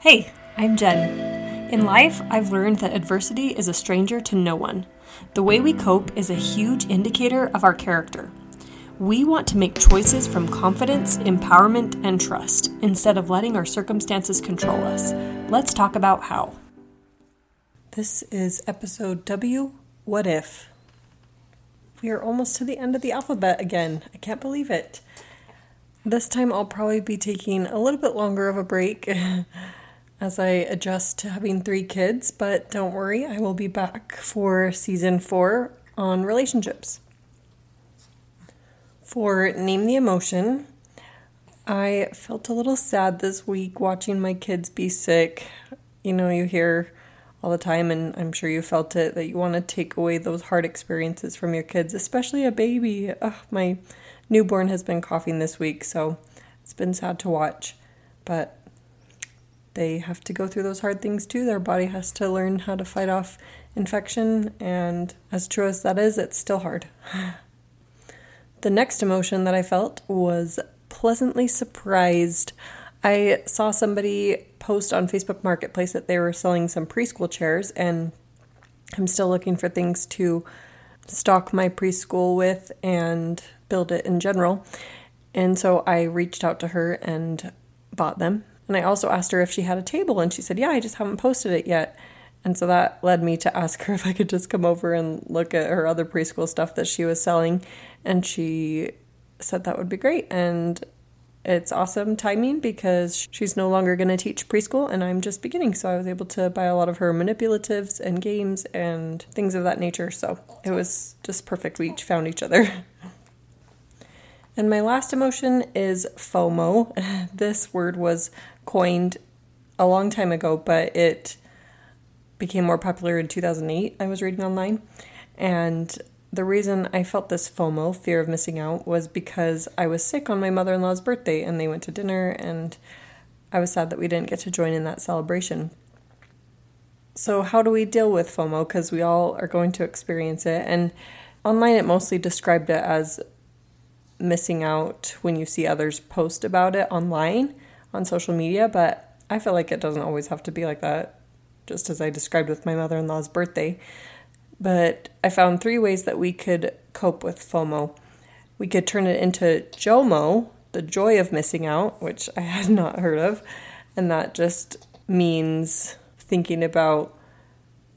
Hey, I'm Jen. In life, I've learned that adversity is a stranger to no one. The way we cope is a huge indicator of our character. We want to make choices from confidence, empowerment, and trust instead of letting our circumstances control us. Let's talk about how. This is episode W What If? We are almost to the end of the alphabet again. I can't believe it. This time I'll probably be taking a little bit longer of a break. as I adjust to having three kids, but don't worry, I will be back for season four on relationships. For Name the Emotion, I felt a little sad this week watching my kids be sick. You know, you hear all the time, and I'm sure you felt it, that you want to take away those hard experiences from your kids, especially a baby. Ugh, my newborn has been coughing this week, so it's been sad to watch. But they have to go through those hard things too. Their body has to learn how to fight off infection, and as true as that is, it's still hard. the next emotion that I felt was pleasantly surprised. I saw somebody post on Facebook Marketplace that they were selling some preschool chairs, and I'm still looking for things to stock my preschool with and build it in general. And so I reached out to her and bought them and I also asked her if she had a table, and she said, Yeah, I just haven't posted it yet. And so that led me to ask her if I could just come over and look at her other preschool stuff that she was selling. And she said that would be great. And it's awesome timing because she's no longer going to teach preschool and I'm just beginning. So I was able to buy a lot of her manipulatives and games and things of that nature. So it was just perfect. We each found each other. And my last emotion is FOMO. This word was coined a long time ago, but it became more popular in 2008. I was reading online. And the reason I felt this FOMO, fear of missing out, was because I was sick on my mother in law's birthday and they went to dinner, and I was sad that we didn't get to join in that celebration. So, how do we deal with FOMO? Because we all are going to experience it. And online, it mostly described it as missing out when you see others post about it online on social media, but I feel like it doesn't always have to be like that, just as I described with my mother in law's birthday. But I found three ways that we could cope with FOMO. We could turn it into JOMO, the joy of missing out, which I had not heard of, and that just means thinking about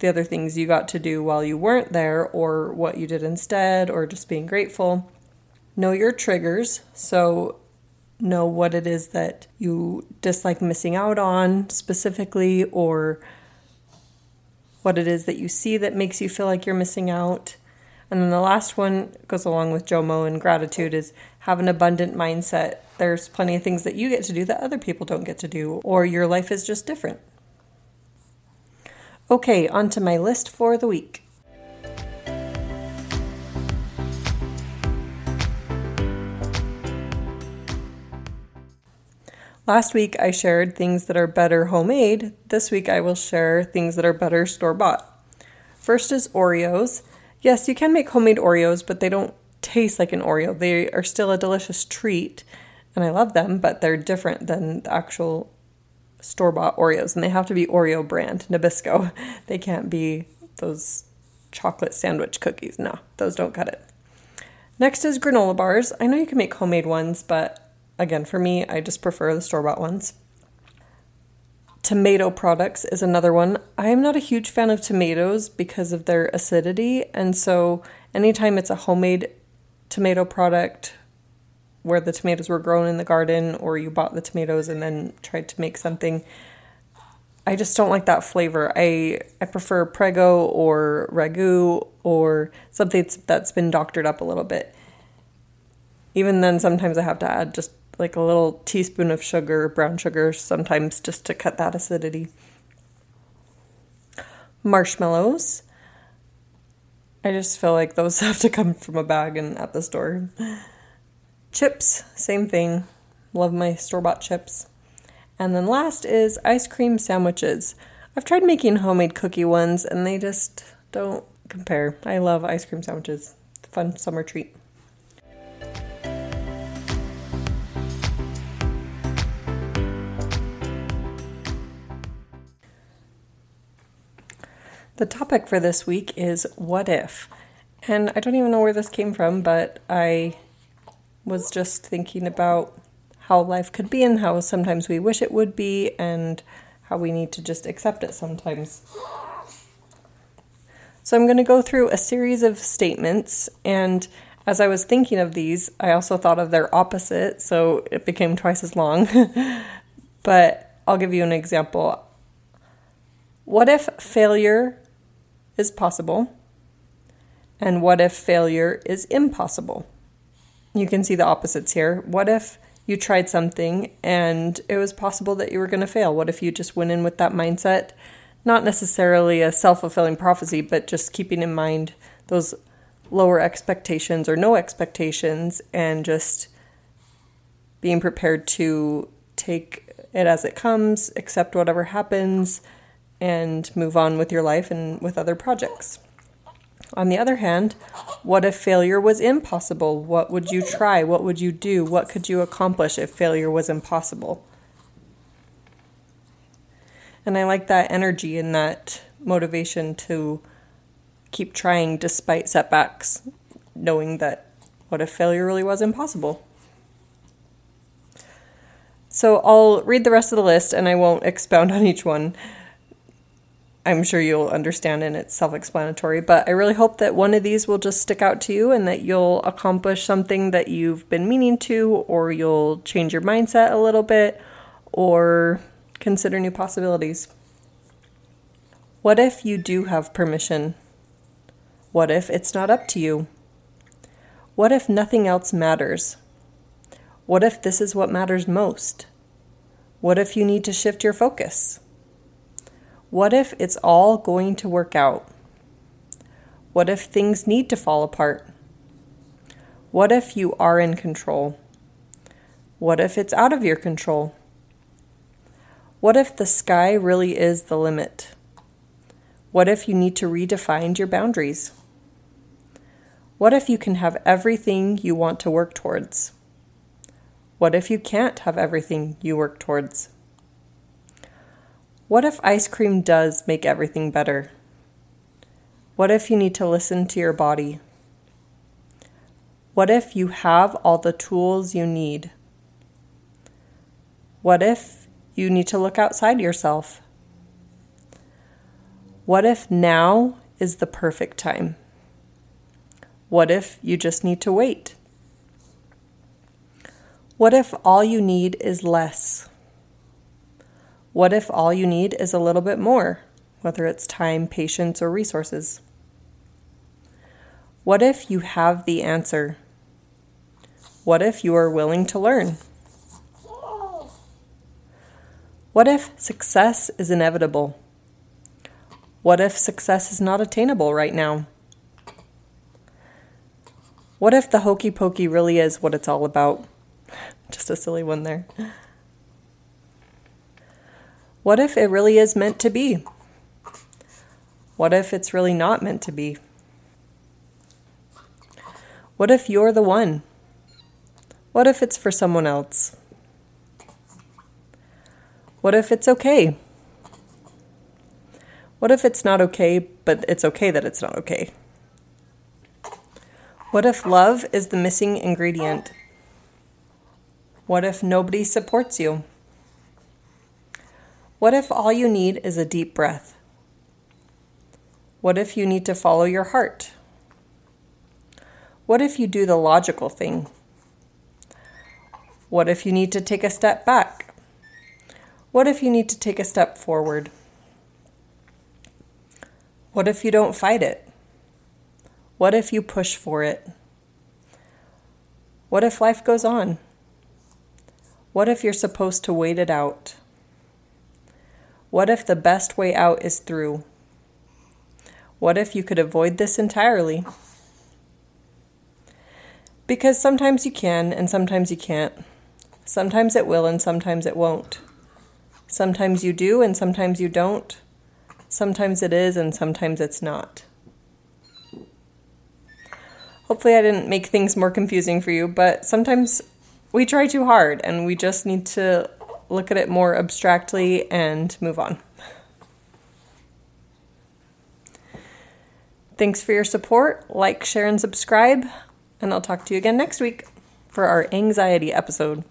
the other things you got to do while you weren't there, or what you did instead, or just being grateful. Know your triggers. So, know what it is that you dislike missing out on specifically, or what it is that you see that makes you feel like you're missing out. And then the last one goes along with JOMO and gratitude is have an abundant mindset. There's plenty of things that you get to do that other people don't get to do, or your life is just different. Okay, on to my list for the week. Last week I shared things that are better homemade. This week I will share things that are better store bought. First is Oreos. Yes, you can make homemade Oreos, but they don't taste like an Oreo. They are still a delicious treat, and I love them, but they're different than the actual store bought Oreos, and they have to be Oreo brand, Nabisco. They can't be those chocolate sandwich cookies. No, those don't cut it. Next is granola bars. I know you can make homemade ones, but Again, for me, I just prefer the store bought ones. Tomato products is another one. I am not a huge fan of tomatoes because of their acidity, and so anytime it's a homemade tomato product where the tomatoes were grown in the garden or you bought the tomatoes and then tried to make something, I just don't like that flavor. I I prefer prego or ragu or something that's been doctored up a little bit. Even then, sometimes I have to add just like a little teaspoon of sugar, brown sugar, sometimes just to cut that acidity. Marshmallows. I just feel like those have to come from a bag and at the store. Chips, same thing. Love my store bought chips. And then last is ice cream sandwiches. I've tried making homemade cookie ones and they just don't compare. I love ice cream sandwiches. Fun summer treat. The topic for this week is what if? And I don't even know where this came from, but I was just thinking about how life could be and how sometimes we wish it would be and how we need to just accept it sometimes. So I'm going to go through a series of statements and as I was thinking of these, I also thought of their opposite, so it became twice as long. but I'll give you an example. What if failure is possible? And what if failure is impossible? You can see the opposites here. What if you tried something and it was possible that you were going to fail? What if you just went in with that mindset? Not necessarily a self fulfilling prophecy, but just keeping in mind those lower expectations or no expectations and just being prepared to take it as it comes, accept whatever happens, and move on with your life and with other projects. On the other hand, what if failure was impossible? What would you try? What would you do? What could you accomplish if failure was impossible? And I like that energy and that motivation to keep trying despite setbacks, knowing that what if failure really was impossible? So I'll read the rest of the list and I won't expound on each one. I'm sure you'll understand and it's self explanatory, but I really hope that one of these will just stick out to you and that you'll accomplish something that you've been meaning to, or you'll change your mindset a little bit, or consider new possibilities. What if you do have permission? What if it's not up to you? What if nothing else matters? What if this is what matters most? What if you need to shift your focus? What if it's all going to work out? What if things need to fall apart? What if you are in control? What if it's out of your control? What if the sky really is the limit? What if you need to redefine your boundaries? What if you can have everything you want to work towards? What if you can't have everything you work towards? What if ice cream does make everything better? What if you need to listen to your body? What if you have all the tools you need? What if you need to look outside yourself? What if now is the perfect time? What if you just need to wait? What if all you need is less? What if all you need is a little bit more, whether it's time, patience, or resources? What if you have the answer? What if you are willing to learn? What if success is inevitable? What if success is not attainable right now? What if the hokey pokey really is what it's all about? Just a silly one there. What if it really is meant to be? What if it's really not meant to be? What if you're the one? What if it's for someone else? What if it's okay? What if it's not okay, but it's okay that it's not okay? What if love is the missing ingredient? What if nobody supports you? What if all you need is a deep breath? What if you need to follow your heart? What if you do the logical thing? What if you need to take a step back? What if you need to take a step forward? What if you don't fight it? What if you push for it? What if life goes on? What if you're supposed to wait it out? What if the best way out is through? What if you could avoid this entirely? Because sometimes you can and sometimes you can't. Sometimes it will and sometimes it won't. Sometimes you do and sometimes you don't. Sometimes it is and sometimes it's not. Hopefully, I didn't make things more confusing for you, but sometimes we try too hard and we just need to look at it more abstractly and move on. Thanks for your support. Like, share, and subscribe. And I'll talk to you again next week for our anxiety episode.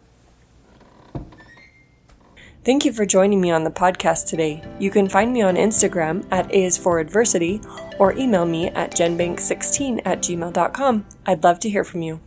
Thank you for joining me on the podcast today. You can find me on Instagram at AisforAdversity or email me at genbank16 at gmail.com. I'd love to hear from you.